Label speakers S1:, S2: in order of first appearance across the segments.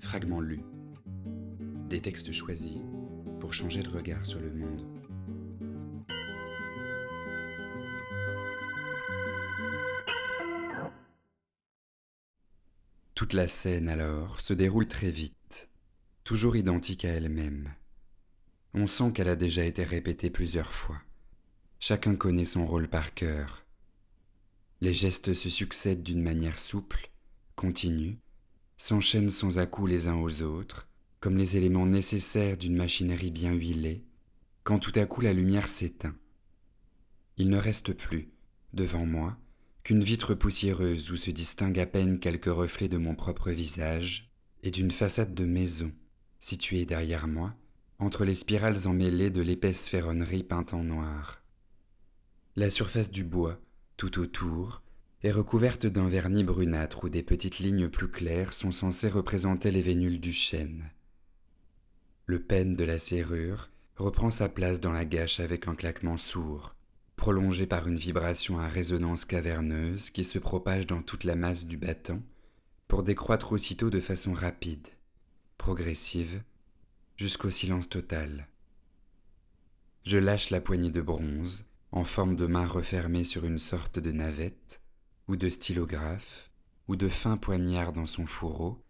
S1: Fragments lus. Des textes choisis pour changer de regard sur le monde. Toute la scène alors se déroule très vite, toujours identique à elle-même. On sent qu'elle a déjà été répétée plusieurs fois. Chacun connaît son rôle par cœur. Les gestes se succèdent d'une manière souple, continue, s'enchaînent sans à-coups les uns aux autres, comme les éléments nécessaires d'une machinerie bien huilée, quand tout à coup la lumière s'éteint. Il ne reste plus, devant moi, qu'une vitre poussiéreuse où se distinguent à peine quelques reflets de mon propre visage et d'une façade de maison, située derrière moi, entre les spirales emmêlées de l'épaisse ferronnerie peinte en noir. La surface du bois, tout autour, est recouverte d'un vernis brunâtre où des petites lignes plus claires sont censées représenter les vénules du chêne. Le pêne de la serrure reprend sa place dans la gâche avec un claquement sourd, prolongé par une vibration à résonance caverneuse qui se propage dans toute la masse du battant, pour décroître aussitôt de façon rapide, progressive, jusqu'au silence total. Je lâche la poignée de bronze, en forme de main refermée sur une sorte de navette, ou de stylographe, ou de fin poignard dans son fourreau,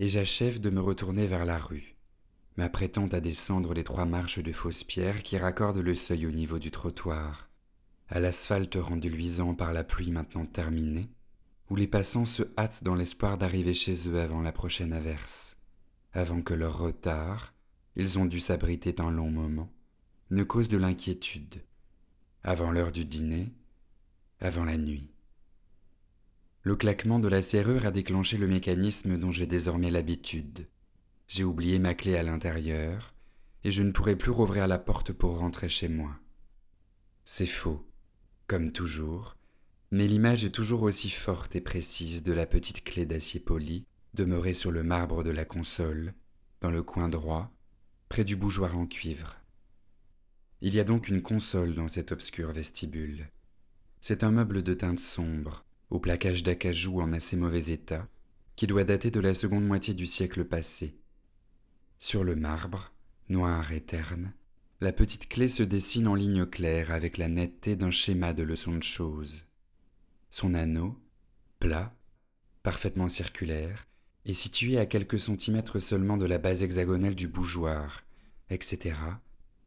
S1: et j'achève de me retourner vers la rue, m'apprêtant à descendre les trois marches de fausses pierres qui raccordent le seuil au niveau du trottoir, à l'asphalte rendu luisant par la pluie maintenant terminée, où les passants se hâtent dans l'espoir d'arriver chez eux avant la prochaine averse, avant que leur retard, ils ont dû s'abriter un long moment, ne cause de l'inquiétude, avant l'heure du dîner, avant la nuit. Le claquement de la serrure a déclenché le mécanisme dont j'ai désormais l'habitude. J'ai oublié ma clé à l'intérieur, et je ne pourrai plus rouvrir la porte pour rentrer chez moi. C'est faux, comme toujours, mais l'image est toujours aussi forte et précise de la petite clé d'acier poli demeurée sur le marbre de la console, dans le coin droit, près du bougeoir en cuivre. Il y a donc une console dans cet obscur vestibule. C'est un meuble de teinte sombre, au plaquage d'acajou en assez mauvais état, qui doit dater de la seconde moitié du siècle passé. Sur le marbre, noir et terne, la petite clé se dessine en ligne claire avec la netteté d'un schéma de leçon de choses. Son anneau, plat, parfaitement circulaire, est situé à quelques centimètres seulement de la base hexagonale du bougeoir, etc.,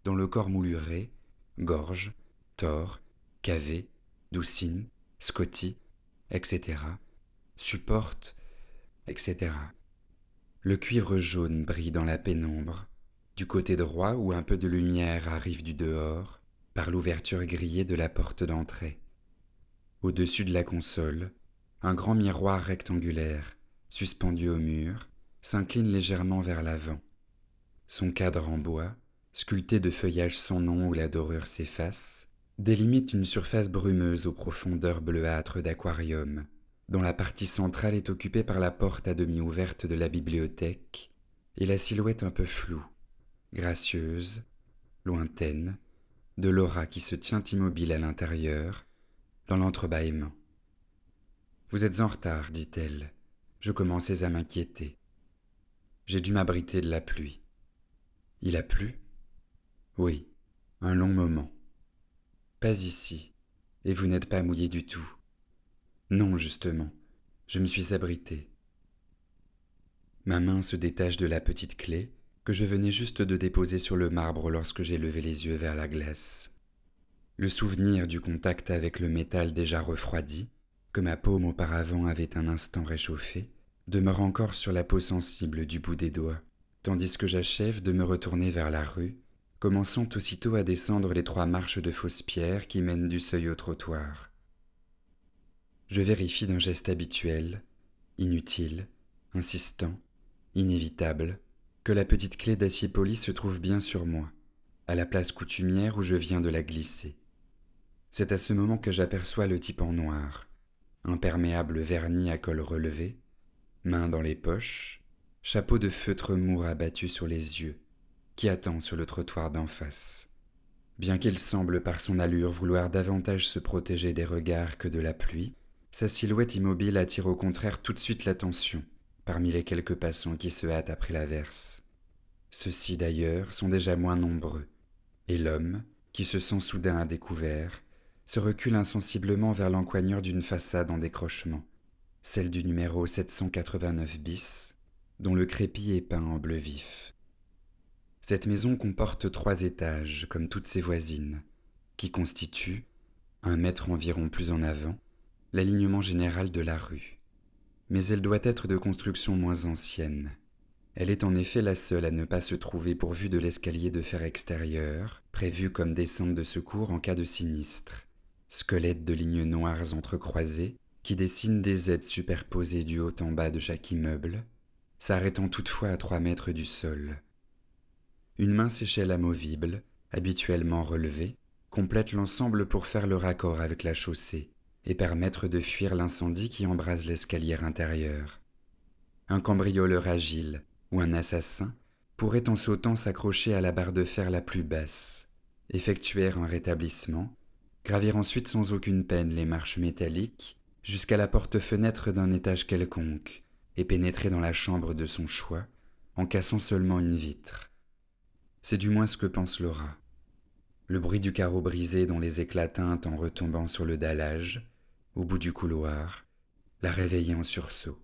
S1: dont le corps mouluré, gorge, tore, cavé, doucine, scotty, etc., supporte, etc. Le cuivre jaune brille dans la pénombre, du côté droit où un peu de lumière arrive du dehors, par l'ouverture grillée de la porte d'entrée. Au-dessus de la console, un grand miroir rectangulaire, suspendu au mur, s'incline légèrement vers l'avant. Son cadre en bois, sculpté de feuillages sans nom où la dorure s'efface, délimite une surface brumeuse aux profondeurs bleuâtres d'aquarium, dont la partie centrale est occupée par la porte à demi ouverte de la bibliothèque et la silhouette un peu floue, gracieuse, lointaine, de l'aura qui se tient immobile à l'intérieur, dans l'entrebâillement. Vous êtes en retard, dit-elle. Je commençais à m'inquiéter. J'ai dû m'abriter de la pluie. Il a plu? Oui, un long moment. Pas ici. Et vous n'êtes pas mouillé du tout. Non, justement. Je me suis abrité. Ma main se détache de la petite clé que je venais juste de déposer sur le marbre lorsque j'ai levé les yeux vers la glace. Le souvenir du contact avec le métal déjà refroidi, que ma paume auparavant avait un instant réchauffé, demeure encore sur la peau sensible du bout des doigts, tandis que j'achève de me retourner vers la rue commençant aussitôt à descendre les trois marches de fausses pierres qui mènent du seuil au trottoir. Je vérifie d'un geste habituel, inutile, insistant, inévitable, que la petite clé d'acier poli se trouve bien sur moi, à la place coutumière où je viens de la glisser. C'est à ce moment que j'aperçois le type en noir, imperméable verni à col relevé, main dans les poches, chapeau de feutre mou abattu sur les yeux, qui attend sur le trottoir d'en face. Bien qu'il semble par son allure vouloir davantage se protéger des regards que de la pluie, sa silhouette immobile attire au contraire tout de suite l'attention, parmi les quelques passants qui se hâtent après l'averse. Ceux-ci d'ailleurs sont déjà moins nombreux, et l'homme, qui se sent soudain à découvert, se recule insensiblement vers l'encoignure d'une façade en décrochement, celle du numéro 789 bis, dont le crépi est peint en bleu vif. Cette maison comporte trois étages, comme toutes ses voisines, qui constituent, un mètre environ plus en avant, l'alignement général de la rue. Mais elle doit être de construction moins ancienne. Elle est en effet la seule à ne pas se trouver pourvue de l'escalier de fer extérieur, prévu comme descente de secours en cas de sinistre. Squelette de lignes noires entrecroisées, qui dessinent des aides superposées du haut en bas de chaque immeuble, s'arrêtant toutefois à trois mètres du sol. Une mince échelle amovible, habituellement relevée, complète l'ensemble pour faire le raccord avec la chaussée et permettre de fuir l'incendie qui embrase l'escalier intérieur. Un cambrioleur agile ou un assassin pourrait en sautant s'accrocher à la barre de fer la plus basse, effectuer un rétablissement, gravir ensuite sans aucune peine les marches métalliques jusqu'à la porte-fenêtre d'un étage quelconque et pénétrer dans la chambre de son choix en cassant seulement une vitre. C'est du moins ce que pense Laura. Le bruit du carreau brisé dont les éclats en retombant sur le dallage, au bout du couloir, l'a réveillée en sursaut.